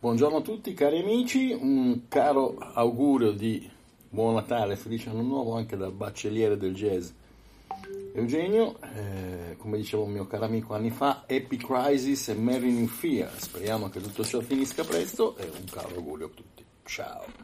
Buongiorno a tutti cari amici, un caro augurio di buon Natale, felice anno nuovo anche dal baccelliere del jazz Eugenio, eh, come diceva un mio caro amico anni fa, Happy Crisis e Merry New Fear, speriamo che tutto ciò finisca presto e un caro augurio a tutti, ciao!